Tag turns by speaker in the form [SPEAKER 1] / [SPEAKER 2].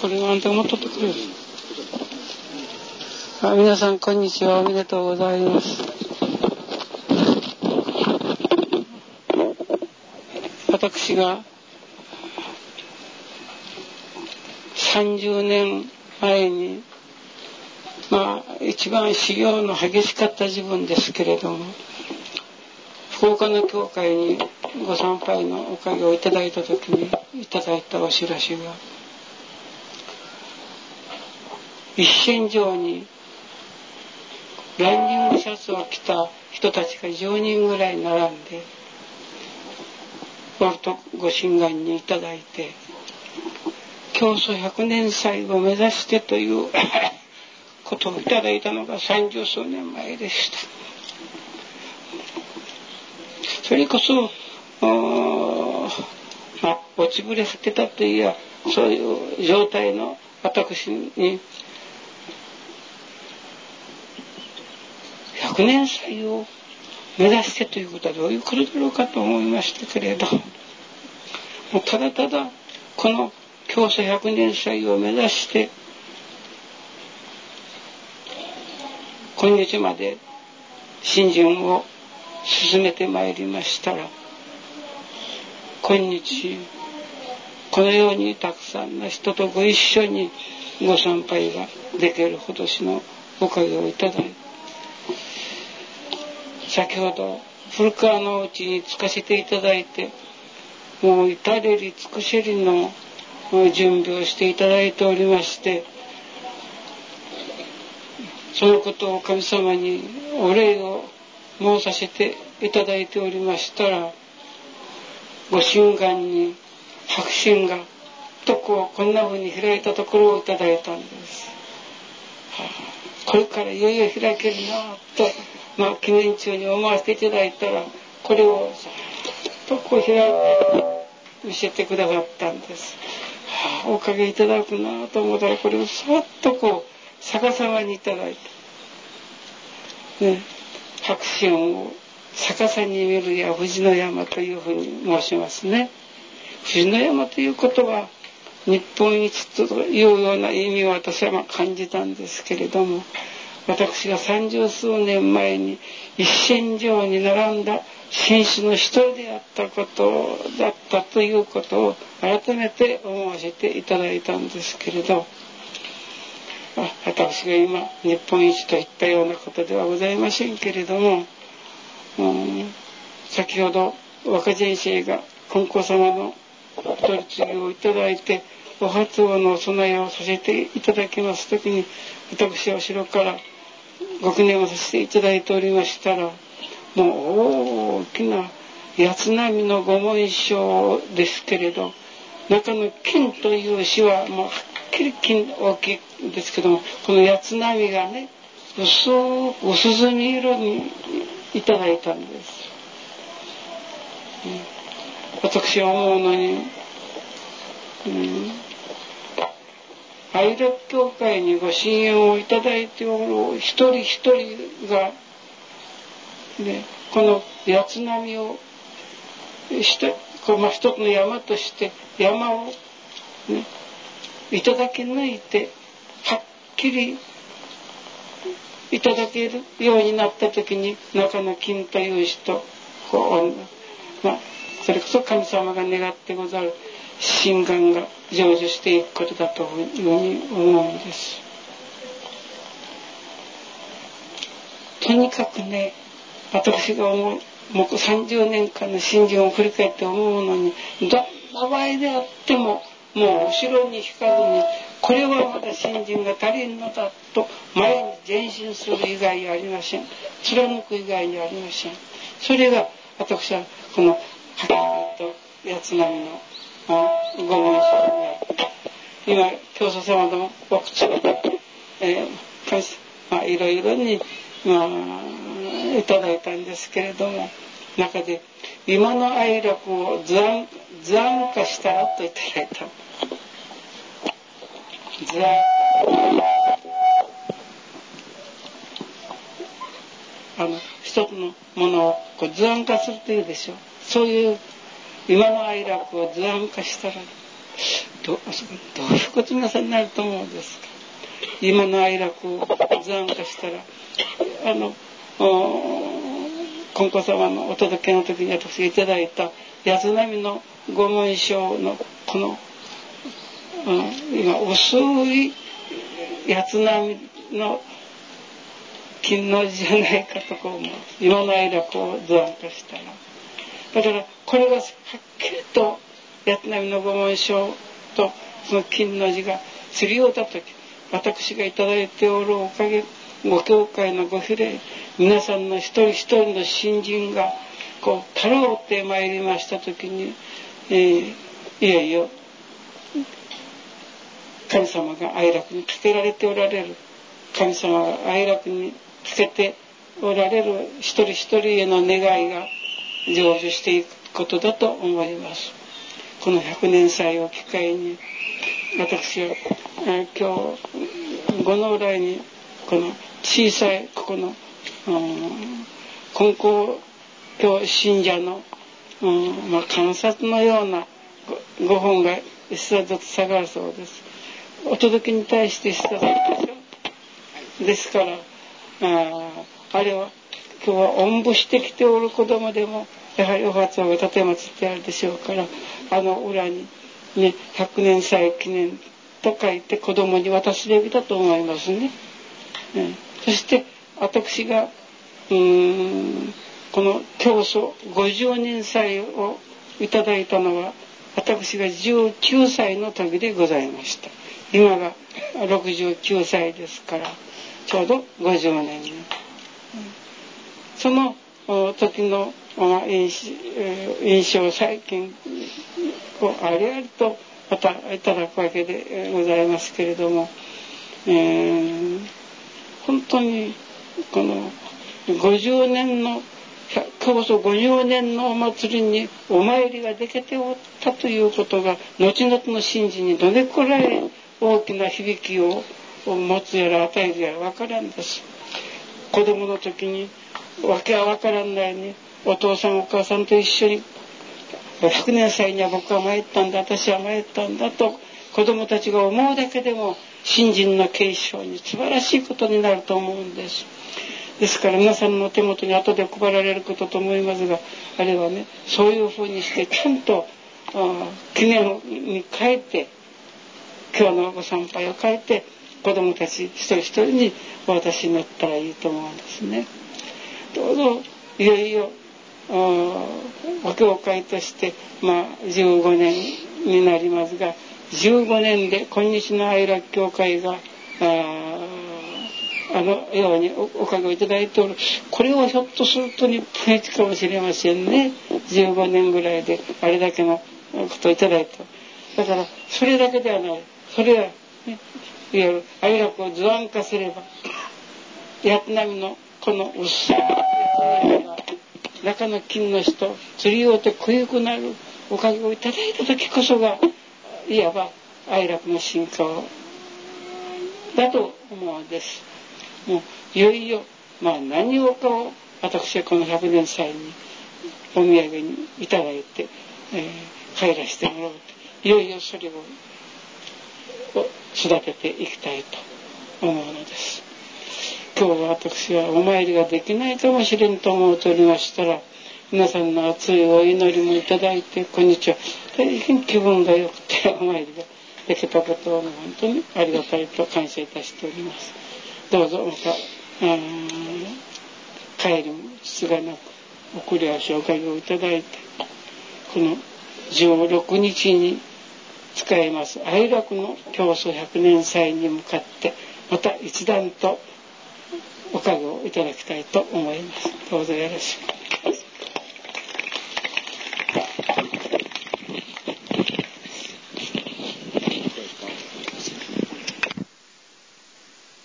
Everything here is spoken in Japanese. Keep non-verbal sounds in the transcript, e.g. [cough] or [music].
[SPEAKER 1] これはあんたが持っとってくれるあ皆さんこんにちは。おめでとうございます。私が30年前にまあ一番修行の激しかった自分ですけれども福岡の教会にご参拝のおかげをいただいた時にいただいたお知らせが一線上にランニングシャツを着た人たちが10人ぐらい並んでご神願にいただいて教祖百年祭を目指してという [laughs] ことをいただいたのが三十数年前でした。それこそ、まあ、落ちぶれ果てたといや、そういう状態の私に、百年祭を目指してということはどういうことだろうかと思いましたけれど、もうただただこの教祖百年祭を目指して、今日まで新人を進めてまいりましたら今日このようにたくさんの人とご一緒にご参拝ができるほどしのおかげをいただいて先ほど古川のうちに着かせていただいてもう至れり尽くせりの準備をしていただいておりましてそのことを神様にお礼を申させていただいておりましたらご神願に白心がとこうこんなふうに開いたところをいただいたんです。はあ、これからいよいよ開けるなと、まあ、記念中に思わせていただいたらこれをさっとこう開いて見せてくださったんです。はあ、おかげいただくなと思ったらこれをそっとこう逆さまにいただいて、ね、白心を逆さに見るや富士の山というふうに申しますね。富士の山ということは日本一というような意味を私はま感じたんですけれども私が三十数年前に一線上に並んだ紳士の一人であったことだったということを改めて思わせていただいたんですけれど私が今日本一といったようなことではございませんけれども、うん、先ほど若先生が金光様のお取り次ぎをいただいてお初音のお供えをさせていただきます時に私は後ろからご記念をさせていただいておりましたらもう大きな八つ波の御紋章ですけれど中の金という詩はもうはっきり金大きいんですけどもこの八つ波がね薄薄墨色にいただいたんです、うん、私は思うのに、うん、愛楽教会にご支援をいただいておる一人一人が、ね、この八つ波をしてこの一つの山として山を、ね、いただき抜いてはっきりいただけるようになった時に中の金という人こう、まあ、それこそ神様が願ってござる心願が成就していくことだというふうに思うんです。とにかくね私が思うもう30年間の信心を振り返って思うのにどんな場合であってももう後ろに引かずにこれはまだ新人が足りんのだと前に前進する以外にありません貫く以外にありませんそれが私はこのはっきと八つ並みのご紋章にあって今教祖様のお口で、えーまあ、いろいろに、まあ、いただいたんですけれども中で今の愛楽を図案化したらといただいた。図案あの一つのものをこう図案化するというでしょうそういう今の愛楽を図案化したらどどういうこと皆さんになると思うんですか？今の哀楽を残化したらあの金光様のお届けの時に私がいただいた八並の御紋章のこの、うん、今薄い八並の金の字じゃないかとこう思う今の哀楽を残化したら。だからこれがはっきりと八並の御紋章とその金の字が釣り合うた時私が頂いておるおかげご教会のご比例皆さんの一人一人の新人がこうたろうって参りました時に、えー、いよいよ神様が愛楽につけられておられる。神様が愛楽につけておられる一人一人への願いが成就していくことだと思います。この100年祭を機会に私は、えー、今日五能来にこの小さいここの、うん、根校教信者の、うんまあ、観察のようなご本が一冊ずつ下がるそうです。お届けに対して一冊でしょ。ですからああれは今日はおんぶしてきておる子供でもやはりお初が立てまつってあるでしょうからあの裏にね100年祭記念と書いて子供に渡すべきだと思いますね。うん、そして私がうんこの教祖50年祭をいただいたのは私が19歳の時でございました。今が69歳ですからちょうど50年。に、うん、その時の印象最近をありありとまたいただくわけでございますけれども、えー、本当にこの50年のこそ50年のお祭りにお参りができておったということが後々の神事にどれくらい大きな響きを持つやら与えるやら分からんです。子供の時に訳は分からんないにお父さんお母さんと一緒に100年祭には僕は参ったんだ私は参ったんだと子供たちが思うだけでも新人の継承に素晴らしいことになると思うんです。ですから皆さんの手元に後で配られることと思いますがあれはねそういうふうにしてちゃんと記念に変えて今日のご参拝を変えて子供たち一人一人にお渡しになったらいいと思うんですね。どうぞいよいよお教会としてまあ15年になりますが15年で今日の愛楽教会があのようにおかげをいただいておる。これはひょっとすると日本一かもしれませんね。15年ぐらいであれだけのことをいただいただからそれだけではない。それは、ね、いわゆる愛楽を図案化すれば八波のこの薄い中の金の人釣りをて濃ゆくなるおかげをいただいた時こそがいわば愛楽の進化だと思うんです。もういよいよ、まあ、何をかを私はこの100年祭にお土産にいただいて、えー、帰らせてもらうといよいよそれを育てていきたいと思うのです。今日は私はお参りができないかもしれんと思うておりましたら皆さんの熱いお祈りもいただいてこんにちは大変気分が良くてお参りができたことを本当にありがたいと感謝いたしております。どうぞまた帰りもつがなく送り足をおかげをいただいてこの16日に使います愛楽の競争100年祭に向かってまた一段と覚悟をいただきたいと思います。どうぞよろしく。